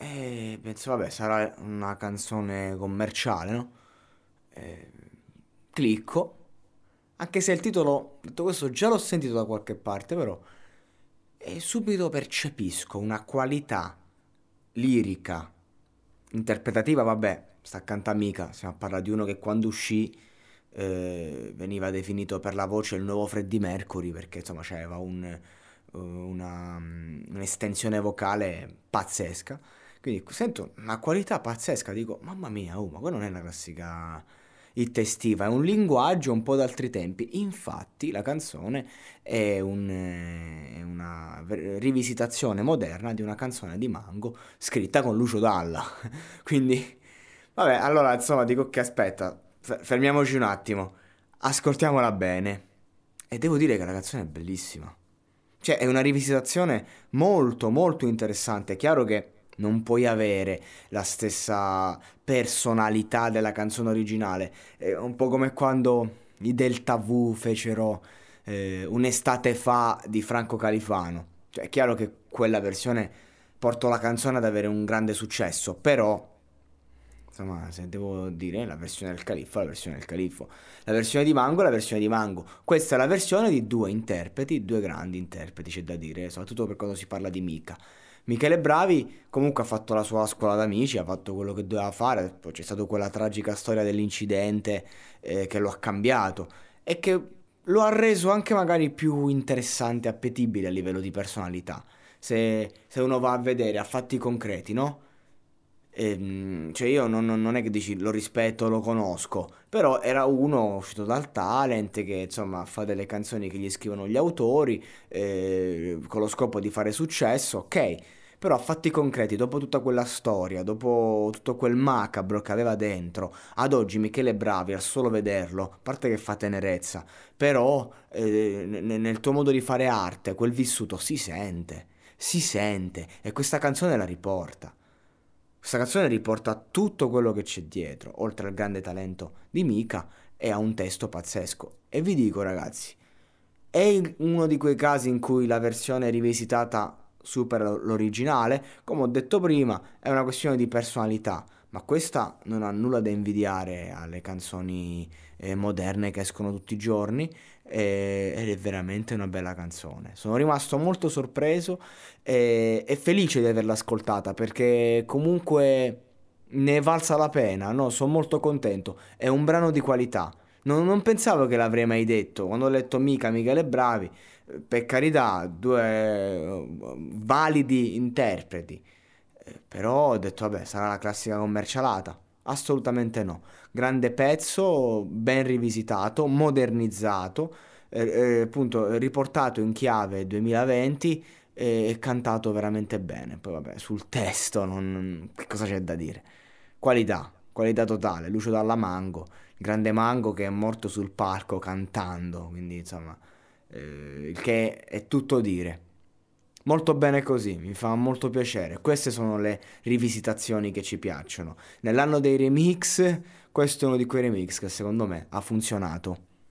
E penso, vabbè, sarà una canzone commerciale, no? E clicco. Anche se il titolo, detto questo, già l'ho sentito da qualche parte, però. E subito percepisco una qualità lirica, interpretativa, vabbè, sta accanto a Mica. Stiamo a parlare di uno che quando uscì eh, veniva definito per la voce il nuovo Freddie Mercury, perché insomma c'era un, una, un'estensione vocale pazzesca. Quindi sento una qualità pazzesca, dico, mamma mia, oh, ma qua non è una classica hit estiva, è un linguaggio un po' d'altri tempi. Infatti la canzone è, un, è una rivisitazione moderna di una canzone di Mango scritta con Lucio Dalla. Quindi, vabbè, allora insomma dico che aspetta, fermiamoci un attimo, ascoltiamola bene. E devo dire che la canzone è bellissima. Cioè, è una rivisitazione molto, molto interessante. È chiaro che non puoi avere la stessa personalità della canzone originale. È un po' come quando i Delta V fecero eh, un'estate fa di Franco Califano. Cioè, è chiaro che quella versione portò la canzone ad avere un grande successo, però insomma, se devo dire la versione del califfo, la versione del califfo. La versione di Mango, la versione di Mango. Questa è la versione di due interpreti, due grandi interpreti, c'è da dire, soprattutto per quando si parla di Mika. Michele Bravi comunque ha fatto la sua scuola d'amici, ha fatto quello che doveva fare, poi c'è stata quella tragica storia dell'incidente eh, che lo ha cambiato e che lo ha reso anche magari più interessante e appetibile a livello di personalità. Se, se uno va a vedere a fatti concreti, no? Ehm, cioè io non, non, è che dici lo rispetto, lo conosco, però era uno uscito dal talent che insomma fa delle canzoni che gli scrivono gli autori eh, con lo scopo di fare successo, ok però a fatti concreti, dopo tutta quella storia, dopo tutto quel macabro che aveva dentro, ad oggi Michele Bravi, al solo vederlo, a parte che fa tenerezza, però eh, nel tuo modo di fare arte, quel vissuto si sente, si sente e questa canzone la riporta. Questa canzone riporta tutto quello che c'è dietro, oltre al grande talento di Mika e a un testo pazzesco. E vi dico ragazzi, è uno di quei casi in cui la versione rivisitata supera l'originale, come ho detto prima, è una questione di personalità, ma questa non ha nulla da invidiare alle canzoni eh, moderne che escono tutti i giorni eh, ed è veramente una bella canzone. Sono rimasto molto sorpreso e, e felice di averla ascoltata perché comunque ne è valsa la pena, no? Sono molto contento, è un brano di qualità. Non, non pensavo che l'avrei mai detto quando ho letto Mica Michele Bravi per carità, due uh, validi interpreti. Eh, però ho detto, vabbè, sarà la classica commercialata. Assolutamente no. Grande pezzo, ben rivisitato, modernizzato, eh, eh, appunto riportato in chiave 2020 e cantato veramente bene. Poi vabbè, sul testo, non, che cosa c'è da dire? Qualità, qualità totale. Lucio Dalla Mango, grande Mango che è morto sul palco cantando, quindi insomma eh, il che è tutto dire. Molto bene così, mi fa molto piacere. Queste sono le rivisitazioni che ci piacciono. Nell'anno dei remix, questo è uno di quei remix che secondo me ha funzionato.